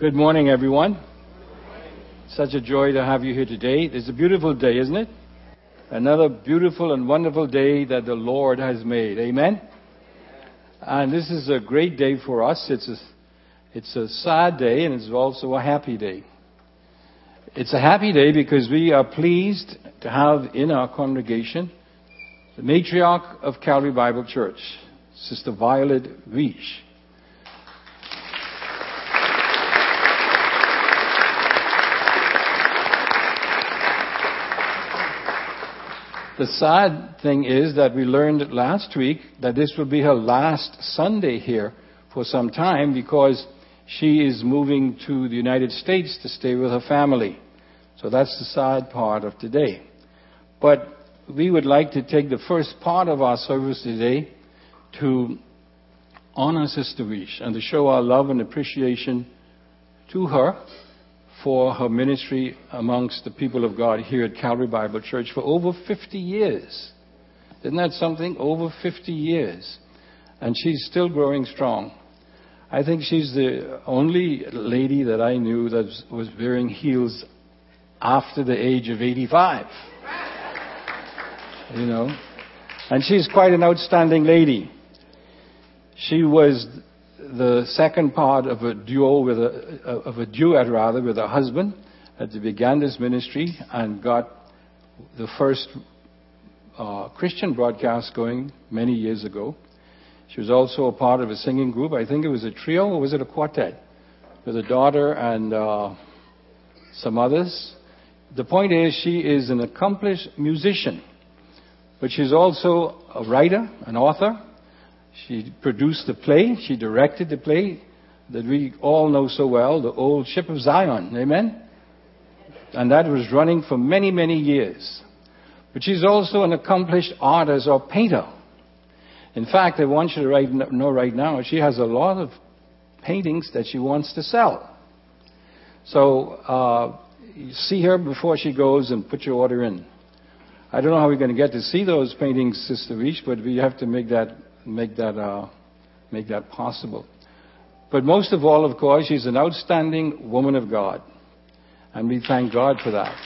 Good morning, everyone. Such a joy to have you here today. It's a beautiful day, isn't it? Another beautiful and wonderful day that the Lord has made. Amen? And this is a great day for us. It's a, it's a sad day and it's also a happy day. It's a happy day because we are pleased to have in our congregation the matriarch of Calvary Bible Church, Sister Violet Weech. The sad thing is that we learned last week that this will be her last Sunday here for some time because she is moving to the United States to stay with her family. So that's the sad part of today. But we would like to take the first part of our service today to honor Sister Weech and to show our love and appreciation to her for her ministry amongst the people of God here at Calvary Bible Church for over 50 years. Isn't that something? Over 50 years. And she's still growing strong. I think she's the only lady that I knew that was wearing heels after the age of 85. You know? And she's quite an outstanding lady. She was the second part of a duo with a, of a duet rather with a husband that began this ministry and got the first uh, Christian broadcast going many years ago. She was also a part of a singing group. I think it was a trio or was it a quartet with a daughter and uh, some others. The point is, she is an accomplished musician, but she's also a writer, an author, she produced the play, she directed the play that we all know so well, the old Ship of Zion. Amen? And that was running for many, many years. But she's also an accomplished artist or painter. In fact, I want you to right, know right now, she has a lot of paintings that she wants to sell. So, uh, see her before she goes and put your order in. I don't know how we're going to get to see those paintings, Sister Weech, but we have to make that make that, uh, make that possible. But most of all, of course, she's an outstanding woman of God. And we thank God for that.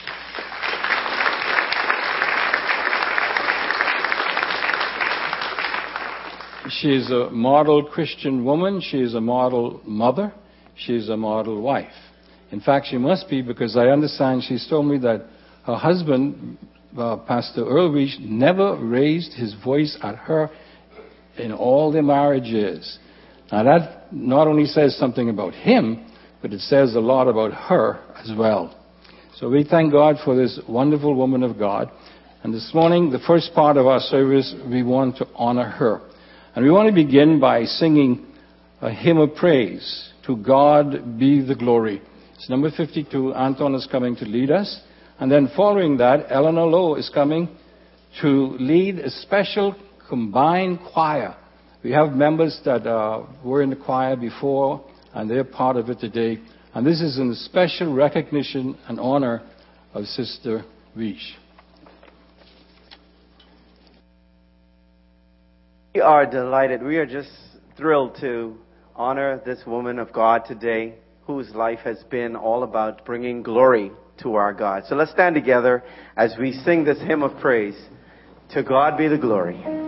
She is a model Christian woman. She is a model mother. She is a model wife. In fact, she must be because I understand she's told me that her husband, uh, Pastor Earl Weech, never raised his voice at her in all their marriages. Now that not only says something about him, but it says a lot about her as well. So we thank God for this wonderful woman of God. And this morning, the first part of our service, we want to honor her. And we want to begin by singing a hymn of praise. To God be the glory. It's number 52. Anton is coming to lead us. And then following that, Eleanor Lowe is coming to lead a special combined choir. We have members that uh, were in the choir before, and they're part of it today. And this is in special recognition and honor of Sister Weech. We are delighted. We are just thrilled to honor this woman of God today whose life has been all about bringing glory to our God. So let's stand together as we sing this hymn of praise. To God be the glory.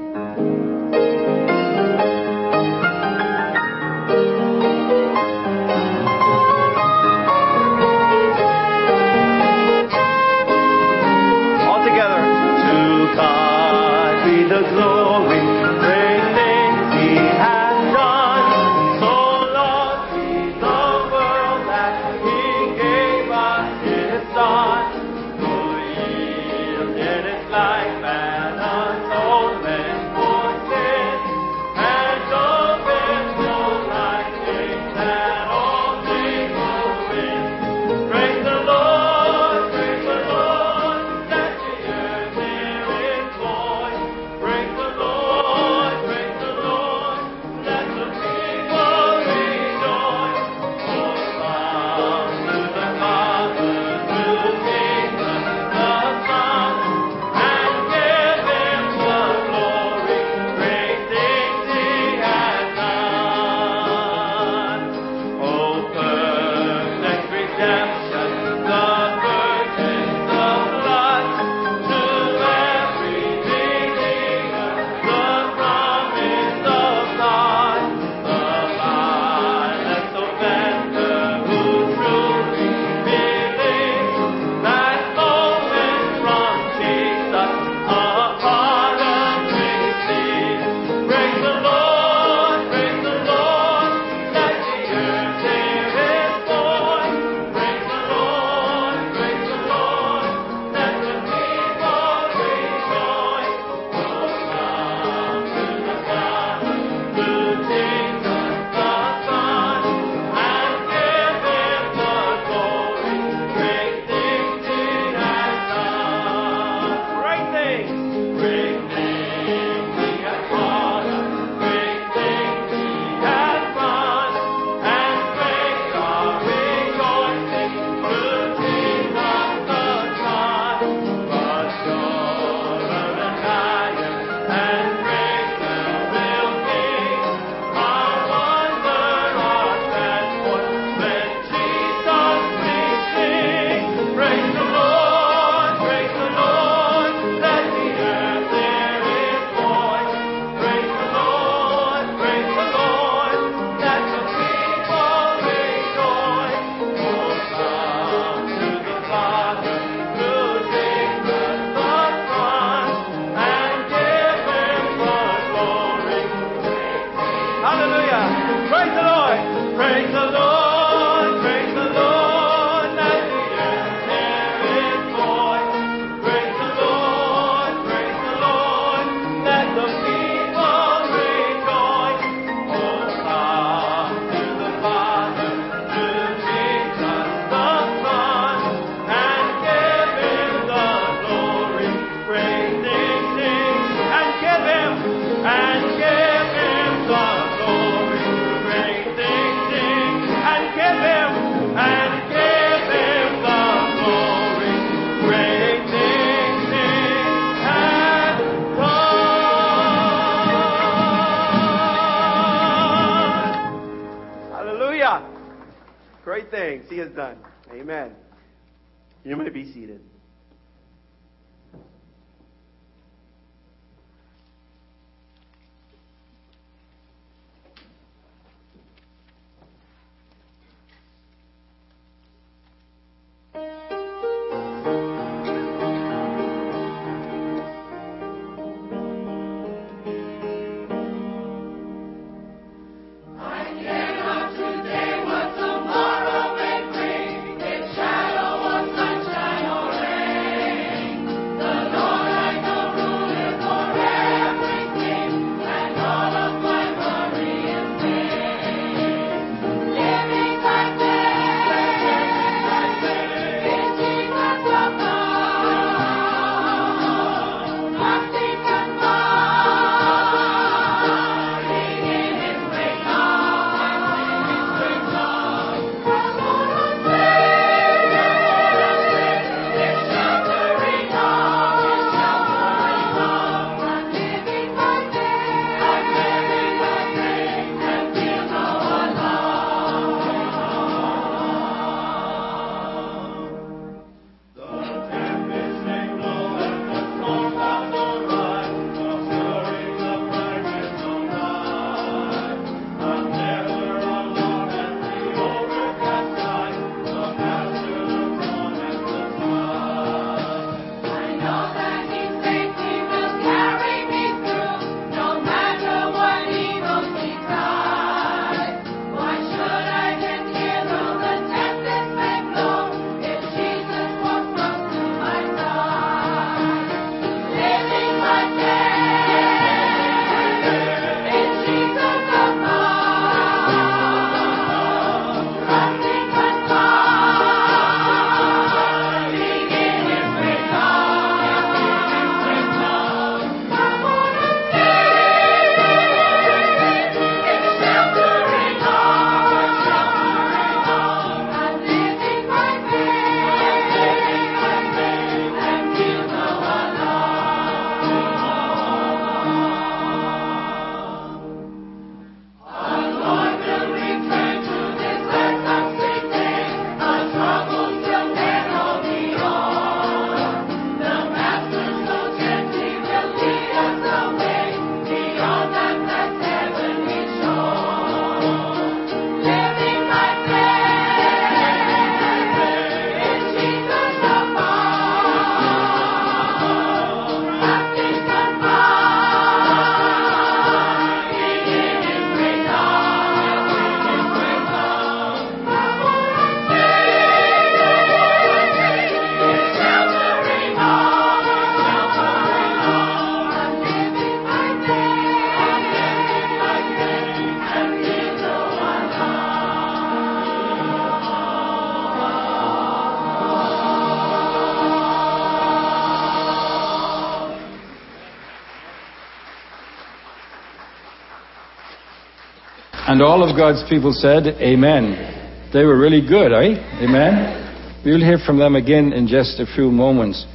And all of God's people said, Amen. They were really good, eh? Amen. We'll hear from them again in just a few moments.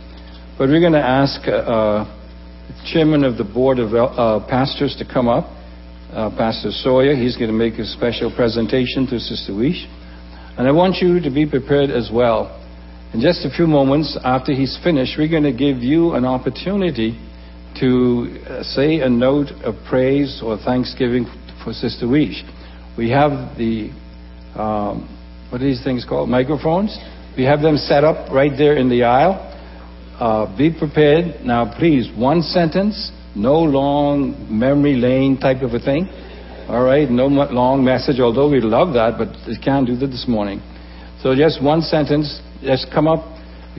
But we're going to ask uh, uh, chairman of the board of uh, pastors to come up, uh, Pastor Sawyer. He's going to make a special presentation to Sister Weech. And I want you to be prepared as well. In just a few moments after he's finished, we're going to give you an opportunity to uh, say a note of praise or thanksgiving for Sister Weech. We have the, um, what are these things called? Microphones. We have them set up right there in the aisle. Uh, be prepared. Now, please, one sentence, no long memory lane type of a thing. All right, no long message, although we love that, but we can't do that this morning. So just one sentence, just come up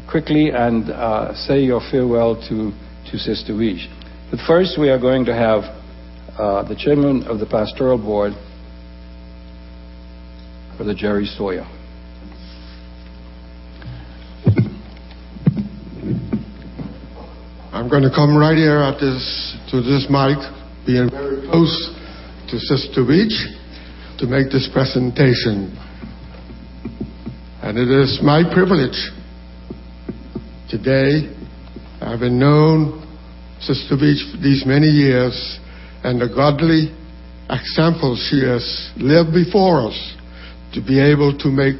quickly and uh, say your farewell to, to Sister Weech. But first, we are going to have uh, the chairman of the pastoral board, Brother Jerry Sawyer. I'm going to come right here at this to this mic, being very close to Sister Weech, to make this presentation. And it is my privilege today, I've been known Sister Weech for these many years, and the godly example she has lived before us to be able to make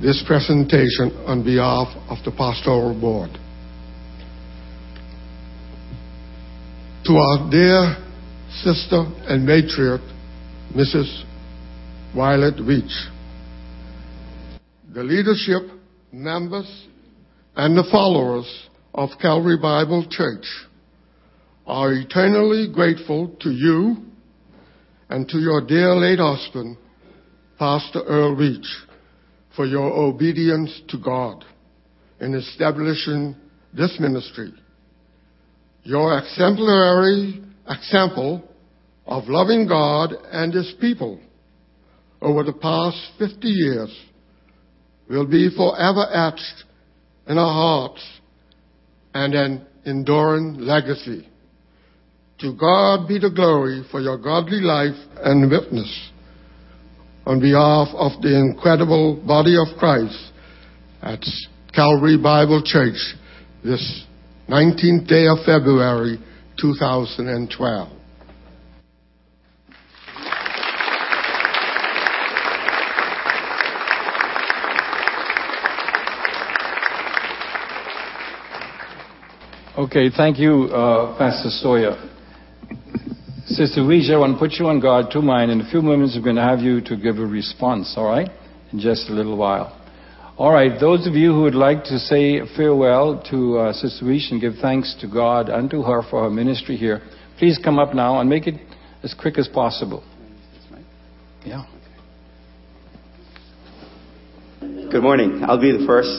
this presentation on behalf of the pastoral board. To our dear sister and matriarch, Mrs. Violet Weech, the leadership, members, and the followers of Calvary Bible Church are eternally grateful to you and to your dear late husband, Pastor Earl Weech, for your obedience to God in establishing this ministry. Your exemplary example of loving God and His people over the past 50 years will be forever etched in our hearts and an enduring legacy. To God be the glory for your godly life and witness on behalf of the incredible body of Christ at Calvary Bible Church this 19th day of February 2012. Okay, thank you, uh, Pastor Sawyer. Sister Weech, I want to put you on guard to mine. In a few moments, we're going to have you to give a response, all right? In just a little while. All right, those of you who would like to say farewell to uh, Sister Weech and give thanks to God and to her for her ministry here, please come up now and make it as quick as possible. Yeah. Good morning. I'll be the first.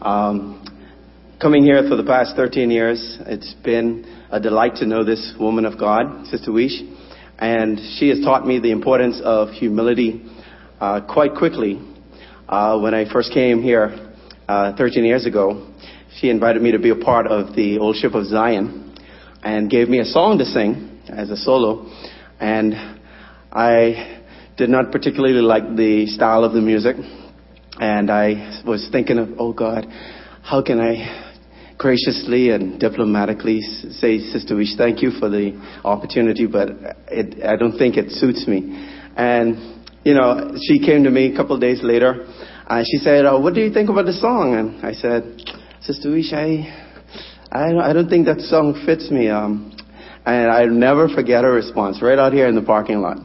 Um, coming here for the past 13 years, it's been a delight to know this woman of God, Sister Weech, and she has taught me the importance of humility uh, quite quickly. Uh, when I first came here uh, 13 years ago, she invited me to be a part of the Old Ship of Zion and gave me a song to sing as a solo, and I did not particularly like the style of the music, and I was thinking of, oh God, how can I graciously and diplomatically say, Sister Weech, thank you for the opportunity, but it, I don't think it suits me. And, you know, she came to me a couple of days later, and she said, oh, what do you think about the song? And I said, Sister Weech, I, I, I don't think that song fits me. Um, and I'll never forget her response right out here in the parking lot.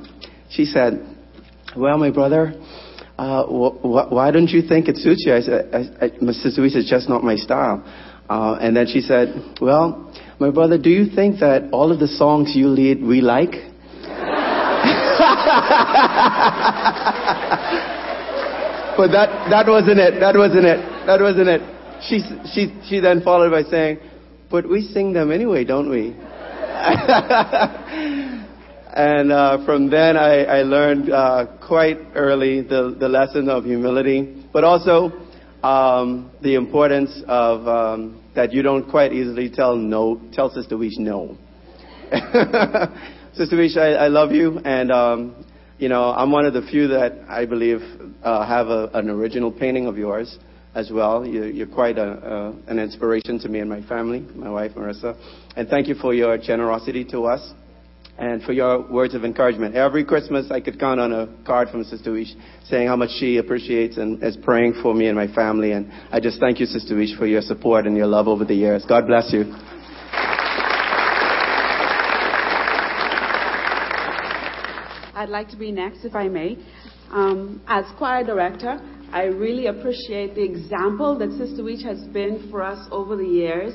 She said, well, my brother, uh, wh- wh- why don't you think it suits you? I said, I, I, Sister it's just not my style. Uh, and then she said, Well, my brother, do you think that all of the songs you lead we like? but that, that wasn't it. That wasn't it. That wasn't it. She, she, she then followed by saying, But we sing them anyway, don't we? and uh, from then I, I learned uh, quite early the, the lesson of humility, but also um, the importance of um, that you don't quite easily tell no, tell Sister Weech no. Sister Weech, I, I, love you, and um, you know I'm one of the few that I believe uh, have a, an original painting of yours as well. You, are quite a, an inspiration to me and my family, my wife Marissa, and thank you for your generosity to us and for your words of encouragement. Every Christmas, I could count on a card from Sister Weech saying how much she appreciates and is praying for me and my family. And I just thank you, Sister Weech, for your support and your love over the years. God bless you. I'd like to be next, if I may. Um, as choir director, I really appreciate the example that Sister Weech has been for us over the years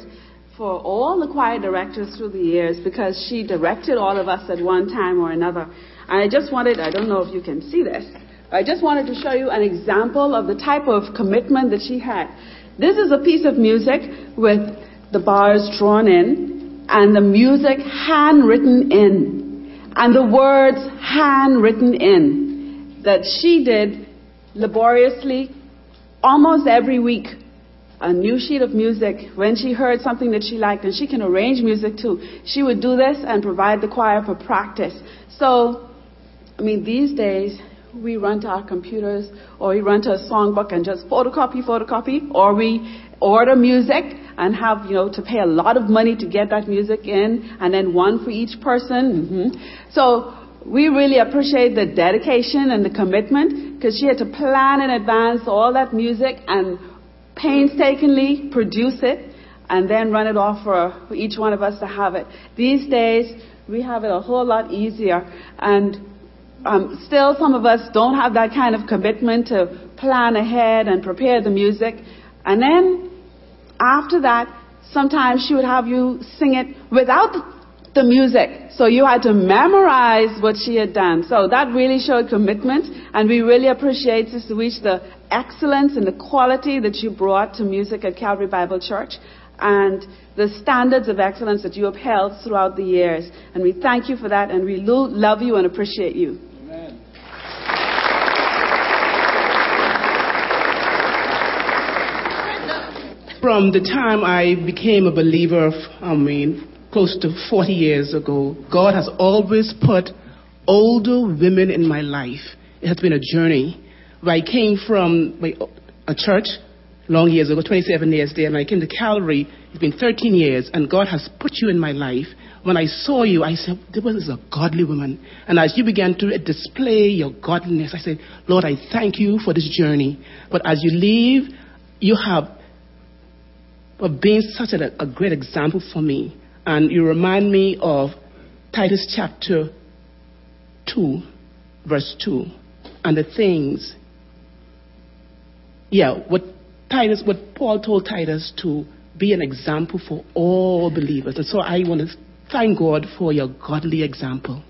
for all the choir directors through the years because she directed all of us at one time or another. And I just wanted, I don't know if you can see this, I just wanted to show you an example of the type of commitment that she had. This is a piece of music with the bars drawn in and the music handwritten in and the words handwritten in that she did laboriously almost every week a new sheet of music when she heard something that she liked, and she can arrange music too. She would do this and provide the choir for practice. So, I mean, these days, we run to our computers or we run to a songbook and just photocopy, photocopy, or we order music and have, you know, to pay a lot of money to get that music in, and then one for each person. Mm-hmm. So, we really appreciate the dedication and the commitment because she had to plan in advance all that music and painstakingly produce it and then run it off for, for each one of us to have it. These days, we have it a whole lot easier. And um, still, some of us don't have that kind of commitment to plan ahead and prepare the music. And then, after that, sometimes she would have you sing it without the music. So you had to memorize what she had done. So that really showed commitment, and we really appreciate Sister Weech the excellence and the quality that you brought to music at Calvary Bible Church and the standards of excellence that you upheld throughout the years. And we thank you for that, and we lo- love you and appreciate you. Amen. From the time I became a believer, of, I mean, close to 40 years ago, God has always put older women in my life. It has been a journey. I came from a church long years ago, 27 years there, and I came to Calvary. It's been 13 years, and God has put you in my life. When I saw you, I said, This is a godly woman. And as you began to display your godliness, I said, Lord, I thank you for this journey. But as you leave, you have uh, been such a, a great example for me. And you remind me of Titus chapter 2, verse 2, and the things. Yeah, what Titus, what Paul told Titus to be an example for all believers. And so I want to thank God for your godly example.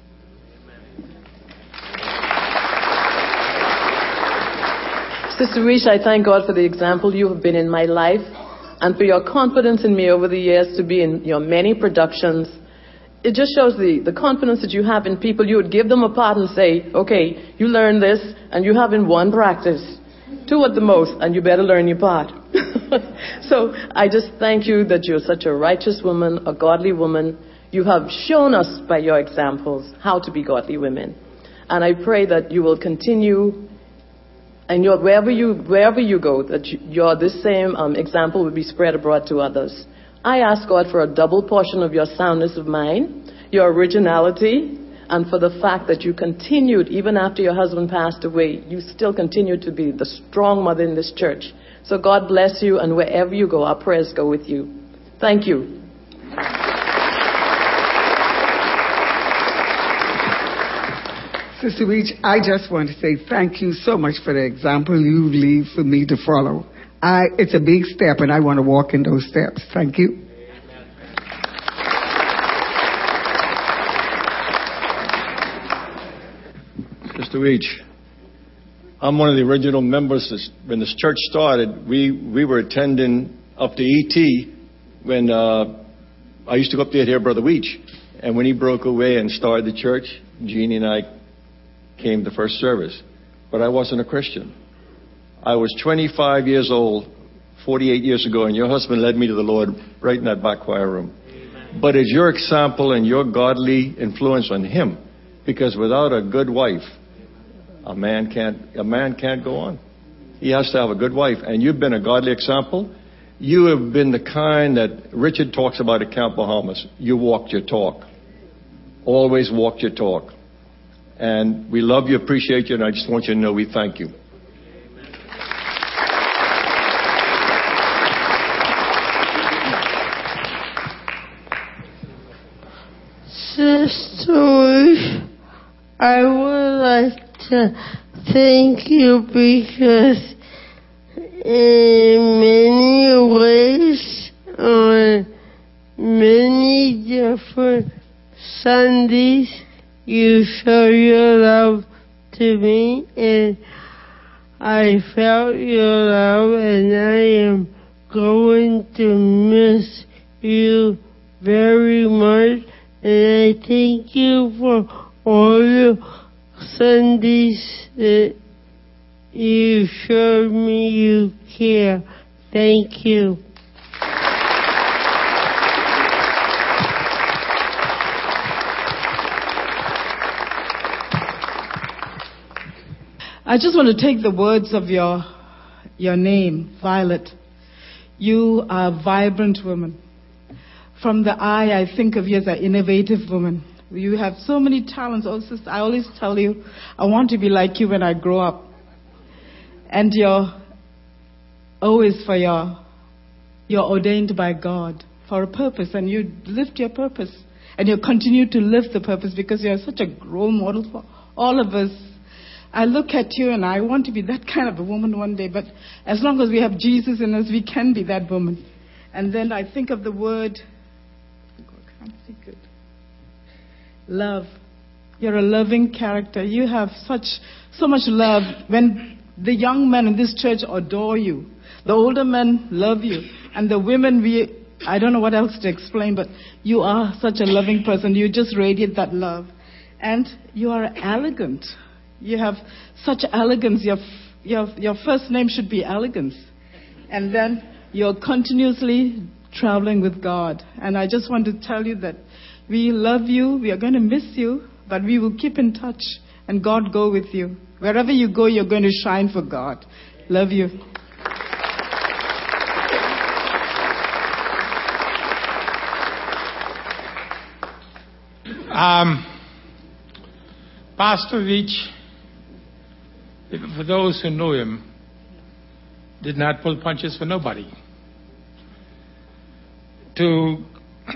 Sister Weech, I thank God for the example you have been in my life and for your confidence in me over the years to be in your many productions. It just shows the, the confidence that you have in people. You would give them a part and say, okay, you learn this and you have in one practice, two at the most, and you better learn your part. so I just thank you that you're such a righteous woman, a godly woman. You have shown us by your examples how to be godly women. And I pray that you will continue and wherever you wherever you go, that you, your this same um, example will be spread abroad to others. I ask God for a double portion of your soundness of mind, your originality, and for the fact that you continued even after your husband passed away, you still continue to be the strong mother in this church. So God bless you, and wherever you go, our prayers go with you. Thank you. Sister Weech, I just want to say thank you so much for the example you leave for me to follow. I, it's a big step, and I want to walk in those steps. Thank you. Sister each. I'm one of the original members. This, when this church started, we, we were attending up to ET when uh, I used to go up there to hear Brother Weech. And when he broke away and started the church, Jeannie and I came to first service. But I wasn't a Christian. I was 25 years old 48 years ago, and your husband led me to the Lord right in that back choir room. Amen. But it's your example and your godly influence on him, because without a good wife, a man can't a man can't go on. He has to have a good wife, and you've been a godly example. You have been the kind that Richard talks about at Camp Bahamas. You walked your talk. Always walked your talk. And we love you, appreciate you, and I just want you to know we thank you. Sister, I would like thank you because in many ways, on many different Sundays, you show your love to me and I felt your love and I am going to miss you very much. And I thank you for all your Sundays that you show me you care. Thank you. I just want to take the words of your, your name, Violet. You are a vibrant woman. From the eye, I think of you as an innovative woman. You have so many talents. Oh, sister, I always tell you, I want to be like you when I grow up. and you're always for your, you're ordained by God for a purpose, and you lift your purpose, and you continue to live the purpose because you're such a role model for all of us. I look at you and I want to be that kind of a woman one day, but as long as we have Jesus in us, we can be that woman. And then I think of the word, I can't see good. Love. You're a loving character. You have such, so much love. When the young men in this church adore you, the older men love you, and the women, we, I don't know what else to explain, but you are such a loving person. You just radiate that love. And you are elegant. You have such elegance. Your, your, your first name should be elegance. And then you're continuously traveling with God. And I just want to tell you that we love you. We are going to miss you, but we will keep in touch. And God go with you. Wherever you go, you're going to shine for God. Love you. Um, Pastor Weech, for those who know him, did not pull punches for nobody. To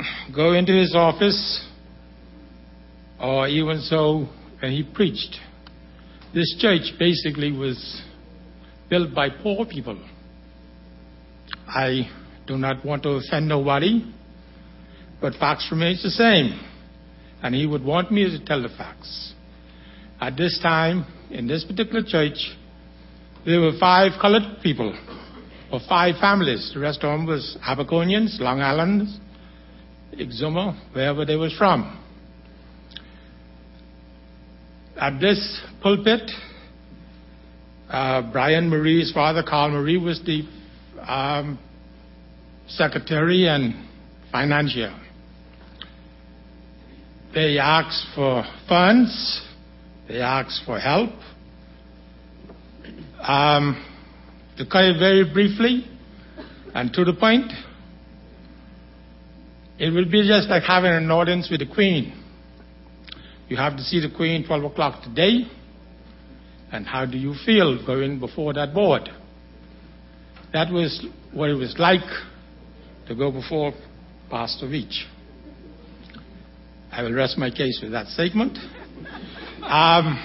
go into his office, or even so, and he preached, this church basically was built by poor people. I do not want to offend nobody, but facts remains the same. And he would want me to tell the facts. At this time, in this particular church, there were five colored people, or five families. The rest of them was Abaconians, Long Island, Exuma, wherever they was from. At this pulpit, uh, Brian Marie's father, Carl Marie, was the um, secretary and financier. They asked for funds. They asked for help. Um, to cut it very briefly and to the point, it will be just like having an audience with the Queen. You have to see the Queen 12 o'clock today, and how do you feel going before that board? That was what it was like to go before Pastor Weech. I will rest my case with that statement. Um,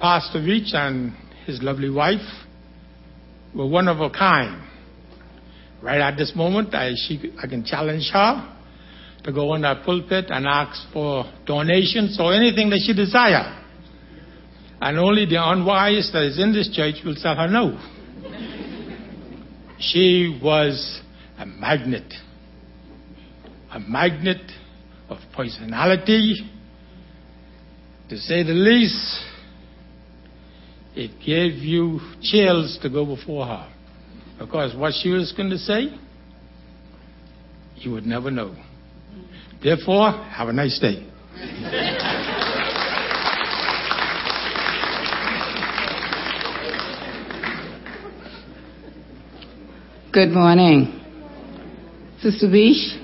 Pastor Weech and his lovely wife were one of a kind. Right at this moment, I, she, I can challenge her to go on that pulpit and ask for donations or anything that she desire. And only the unwise that is in this church will tell her no. she was a magnet. A magnet of personality, to say the least. It gave you chills to go before her. Because what she was going to say, you would never know. Therefore, have a nice day. Good morning. Sister Weech,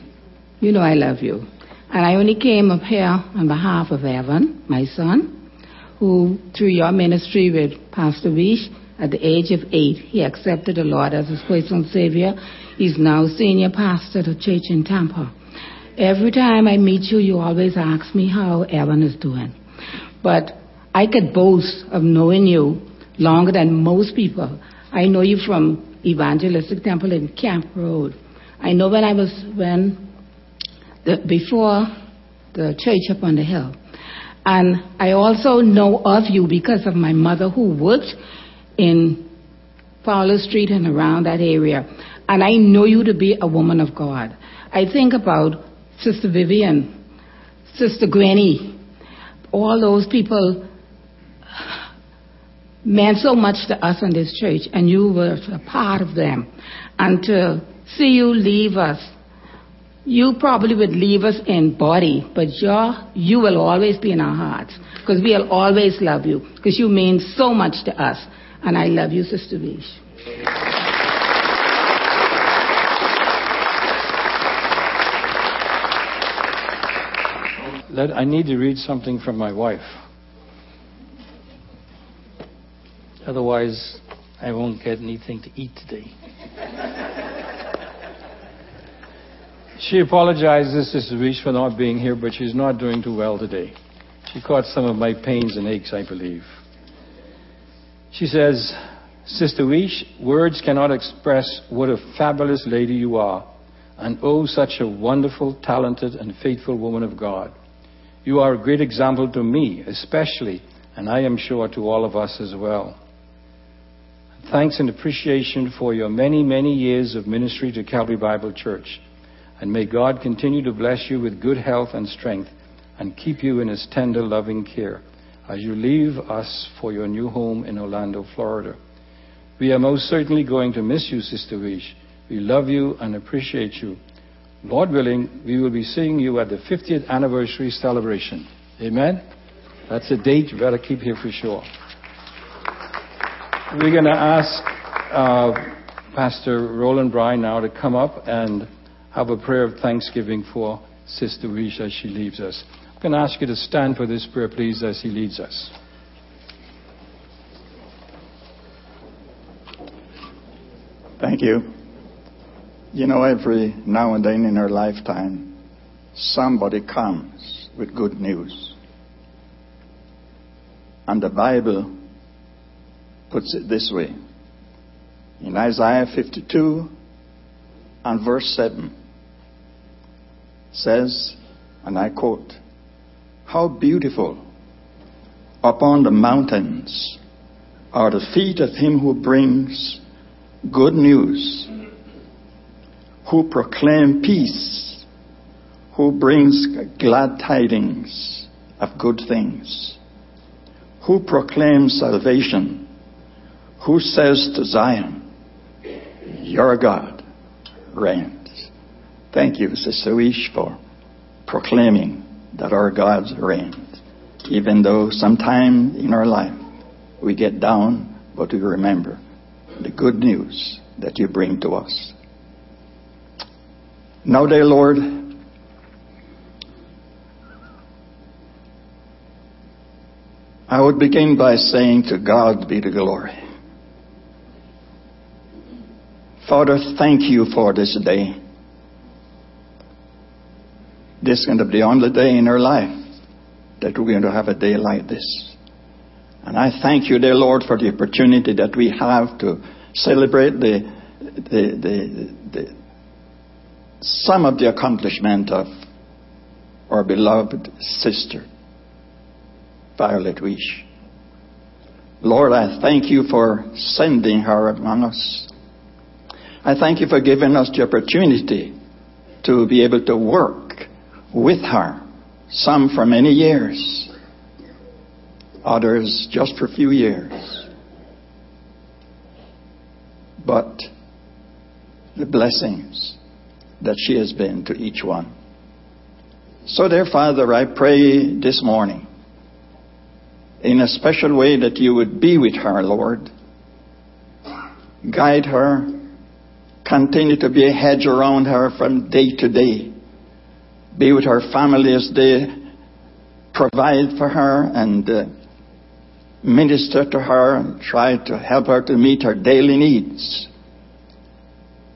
you know I love you. And I only came up here on behalf of Evan, my son, who, through your ministry with Pastor Weech, at the age of eight, he accepted the Lord as his personal Savior. He's now senior pastor at a church in Tampa. Every time I meet you, you always ask me how Evan is doing. But I could boast of knowing you longer than most people. I know you from Evangelistic Temple in Camp Road. I know when I was when the, before the church up on the hill. And I also know of you because of my mother who worked in Fowler Street and around that area. And I know you to be a woman of God. I think about Sister Vivian, Sister Granny, all those people meant so much to us in this church, and you were a part of them. And to see you leave us, you probably would leave us in body, but you you will always be in our hearts because we'll always love you because you mean so much to us. And I love you, Sister. Let, I need to read something from my wife. Otherwise, I won't get anything to eat today. she apologizes to Sarish for not being here, but she's not doing too well today. She caught some of my pains and aches, I believe. She says, Sister Weech, words cannot express what a fabulous lady you are, and oh, such a wonderful, talented, and faithful woman of God. You are a great example to me, especially, and I am sure to all of us as well. Thanks and appreciation for your many, many years of ministry to Calvary Bible Church. And may God continue to bless you with good health and strength and keep you in his tender, loving care as you leave us for your new home in Orlando, Florida. We are most certainly going to miss you, Sister Weech. We love you and appreciate you. Lord willing, we will be seeing you at the 50th anniversary celebration. Amen? That's a date you better keep here for sure. We're going to ask uh, Pastor Roland Bryan now to come up and have a prayer of thanksgiving for Sister Weech as she leaves us. I'm going to ask you to stand for this prayer, please, as he leads us. Thank you. You know, every now and then in our lifetime, somebody comes with good news. And the Bible puts it this way. In Isaiah 52 and verse 7 says, and I quote, How beautiful upon the mountains are the feet of him who brings good news, who proclaim peace, who brings glad tidings of good things, who proclaims salvation who says to Zion, Your God reigns. Thank you, Sister Weech, for proclaiming that our God reigns. Even though sometime in our life we get down, but we remember the good news that you bring to us. Now, dear Lord, I would begin by saying to God be the glory. Father, thank you for this day. This is going to be the only day in our life that we're going to have a day like this. And I thank you, dear Lord, for the opportunity that we have to celebrate the, the, the, the some of the accomplishment of our beloved sister, Violet Weech. Lord, I thank you for sending her among us. I thank you for giving us the opportunity to be able to work with her, some for many years, others just for a few years. But the blessings that she has been to each one. So, dear Father, I pray this morning in a special way that you would be with her, Lord. Guide her, Continue to be a hedge around her from day to day. Be with her family as they provide for her and uh, minister to her and try to help her to meet her daily needs.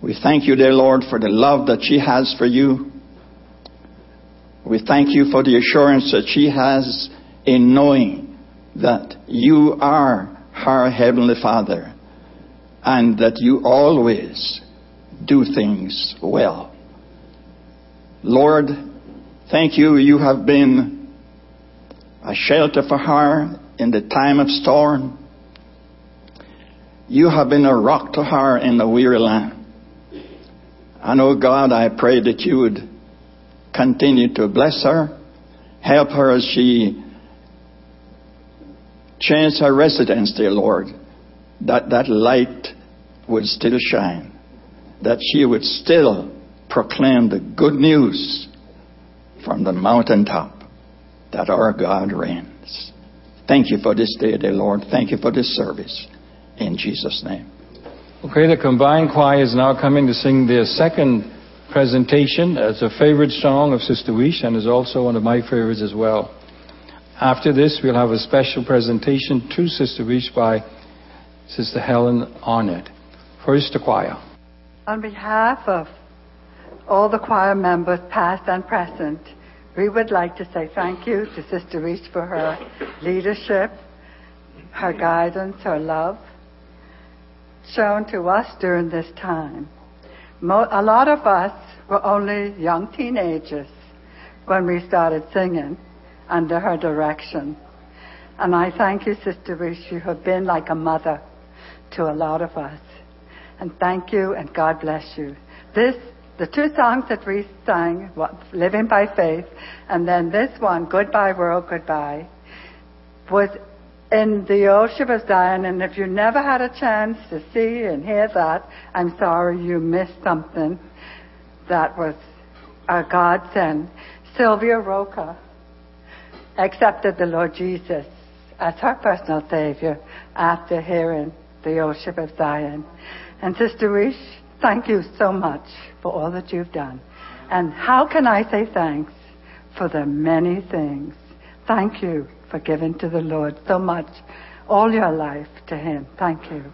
We thank you, dear Lord, for the love that she has for you. We thank you for the assurance that she has in knowing that you are her Heavenly Father and that you always do things well. Lord, thank you. You have been a shelter for her in the time of storm. You have been a rock to her in the weary land. And oh God, I pray that you would continue to bless her, help her as she changes her residence, dear Lord, that that light would still shine that she would still proclaim the good news from the mountaintop that our God reigns. Thank you for this day, dear Lord. Thank you for this service. In Jesus' name. Okay, the combined choir is now coming to sing their second presentation. It's a favorite song of Sister Weech and is also one of my favorites as well. After this, we'll have a special presentation to Sister Weech by Sister Helen Arnett. First, the choir. On behalf of all the choir members, past and present, we would like to say thank you to Sister Weech for her leadership, her guidance, her love shown to us during this time. A lot of us were only young teenagers when we started singing under her direction. And I thank you, Sister Weech. You have been like a mother to a lot of us. And thank you and God bless you. This, the two songs that we sang, Living by Faith, and then this one, Goodbye World, Goodbye, was in the Worship of Zion. And if you never had a chance to see and hear that, I'm sorry you missed something that was a godsend. Sylvia Roca accepted the Lord Jesus as her personal Savior after hearing the Worship of Zion. And Sister Weech, thank you so much for all that you've done. And how can I say thanks for the many things? Thank you for giving to the Lord so much, all your life to Him. Thank you.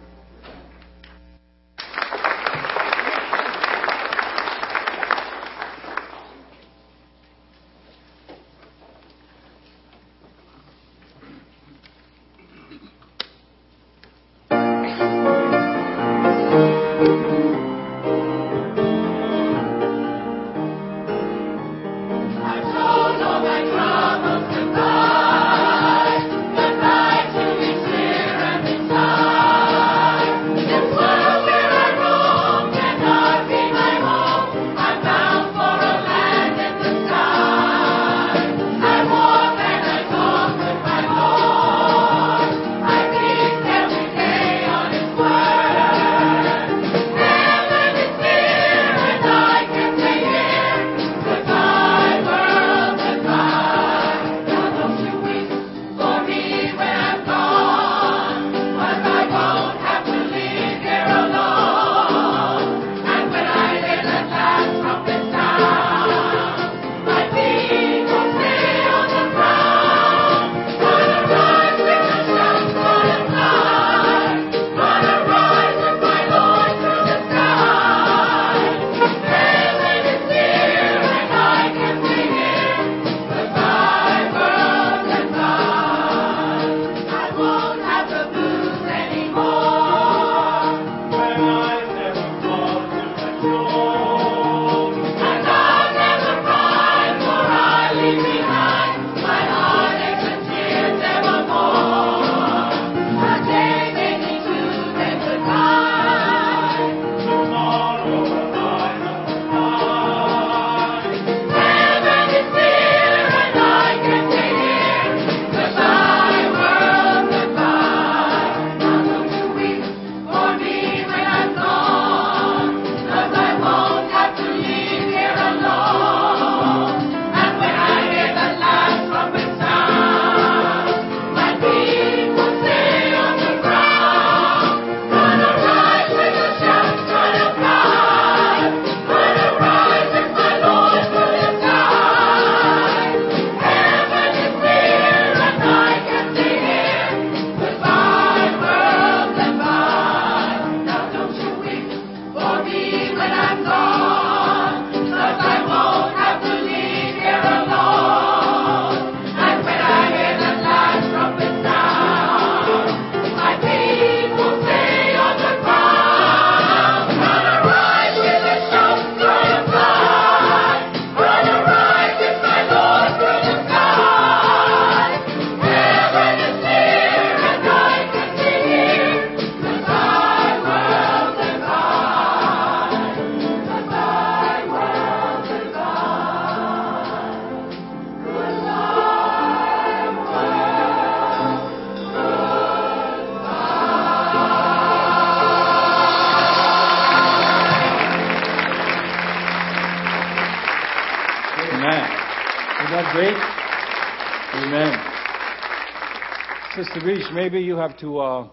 Sister Weech, maybe you have to uh,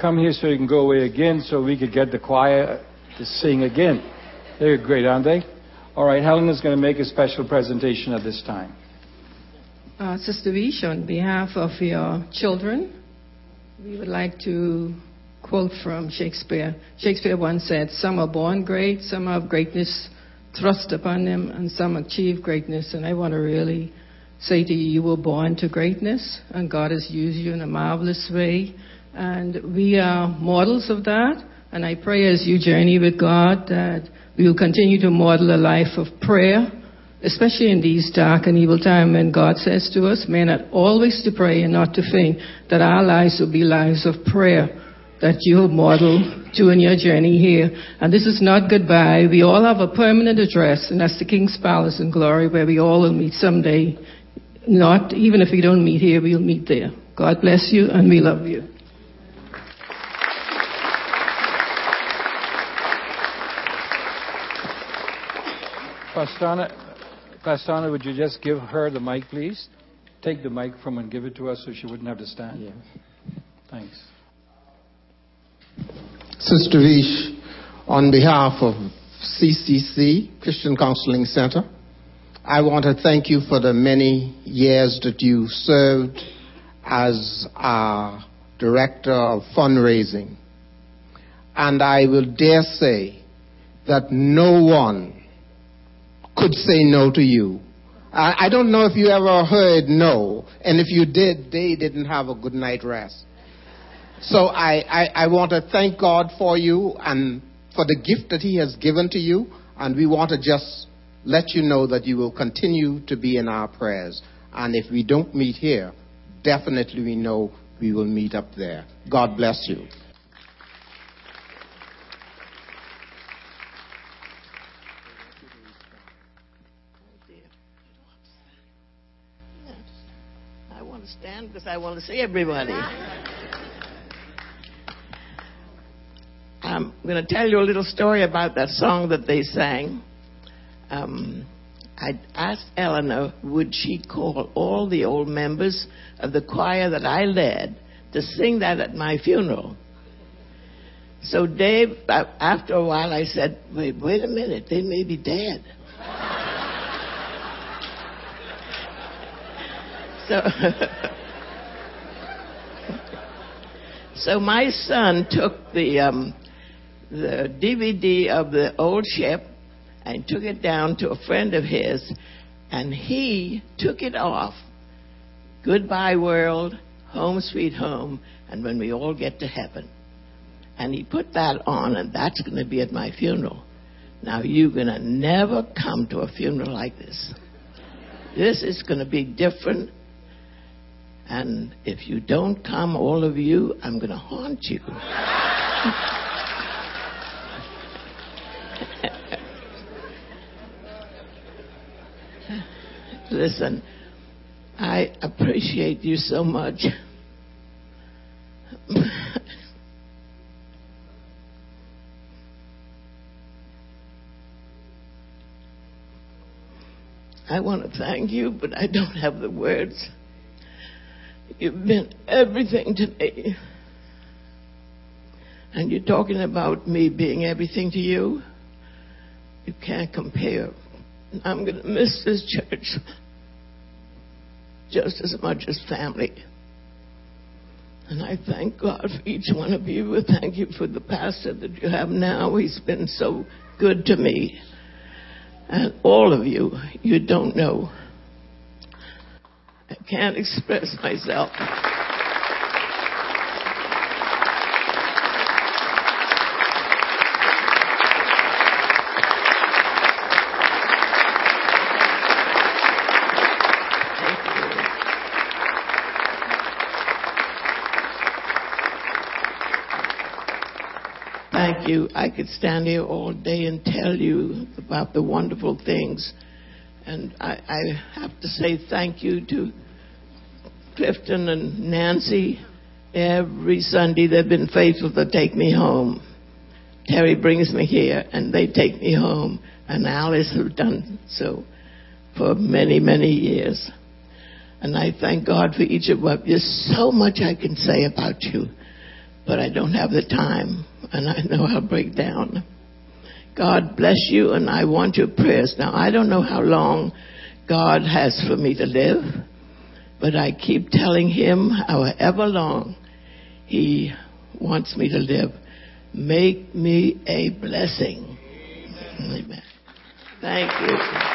come here so you can go away again so we could get the choir to sing again. They're great, aren't they? All right, Helen is going to make a special presentation at this time. Uh, Sister Weech, on behalf of your children, We would like to quote from Shakespeare. Shakespeare once said, Some are born great, some have greatness thrust upon them, and some achieve greatness. And I want to really say to you, you were born to greatness, and God has used you in a marvelous way. And we are models of that. And I pray as you journey with God that we will continue to model a life of prayer, especially in these dark and evil times when God says to us, men ought always to pray and not to faint, that our lives will be lives of prayer that you have modeled during your journey here. And this is not goodbye. We all have a permanent address, and that's the King's Palace in glory, where we all will meet someday. Not, even if we don't meet here, we'll meet there. God bless you, and we love you. Pastana, Pastana, would you just give her the mic, please? Take the mic from and give it to us so she wouldn't have to stand. Yes. Thanks. Sister Weech, on behalf of CCC, Christian Counseling Center, I want to thank you for the many years that you served as our director of fundraising. And I will dare say that no one could say no to you. I, don't know if you ever heard no, and if you did, they didn't have a good night rest. So I, I, I want to thank God for you and for the gift that He has given to you, and we want to just let you know that you will continue to be in our prayers. And if we don't meet here, definitely we know we will meet up there. God bless you. I want to stand because I want to see everybody. I'm going to tell you a little story about that song that they sang. Um, I asked Eleanor, would she call all the old members of the choir that I led to sing that at my funeral? So Dave, after a while, I said, wait, wait a minute, they may be dead. So, so my son took the um, the DVD of the old ship and took it down to a friend of his, and he took it off. Goodbye, world, home, sweet home, and when we all get to heaven. And he put that on, and that's going to be at my funeral. Now, you're going to never come to a funeral like this. This is going to be different and if you don't come, all of you, I'm going to haunt you. Listen, I appreciate you so much. I want to thank you, but I don't have the words. You've been everything to me. And you're talking about me being everything to you? You can't compare. I'm going to miss this church just as much as family. And I thank God for each one of you. Thank you for the pastor that you have now. He's been so good to me. And all of you, you don't know. I can't express myself. Thank you. I could stand here all day and tell you about the wonderful things. And I, I have to say thank you to Clifton and Nancy. Every Sunday they've been faithful to take me home. Terry brings me here and they take me home. And Alice have done so for many, many years. And I thank God for each of you. There's so much I can say about you, but I don't have the time, and I know I'll break down. God bless you, and I want your prayers. Now, I don't know how long God has for me to live, but I keep telling Him, however long He wants me to live. Make me a blessing. Amen. Thank you.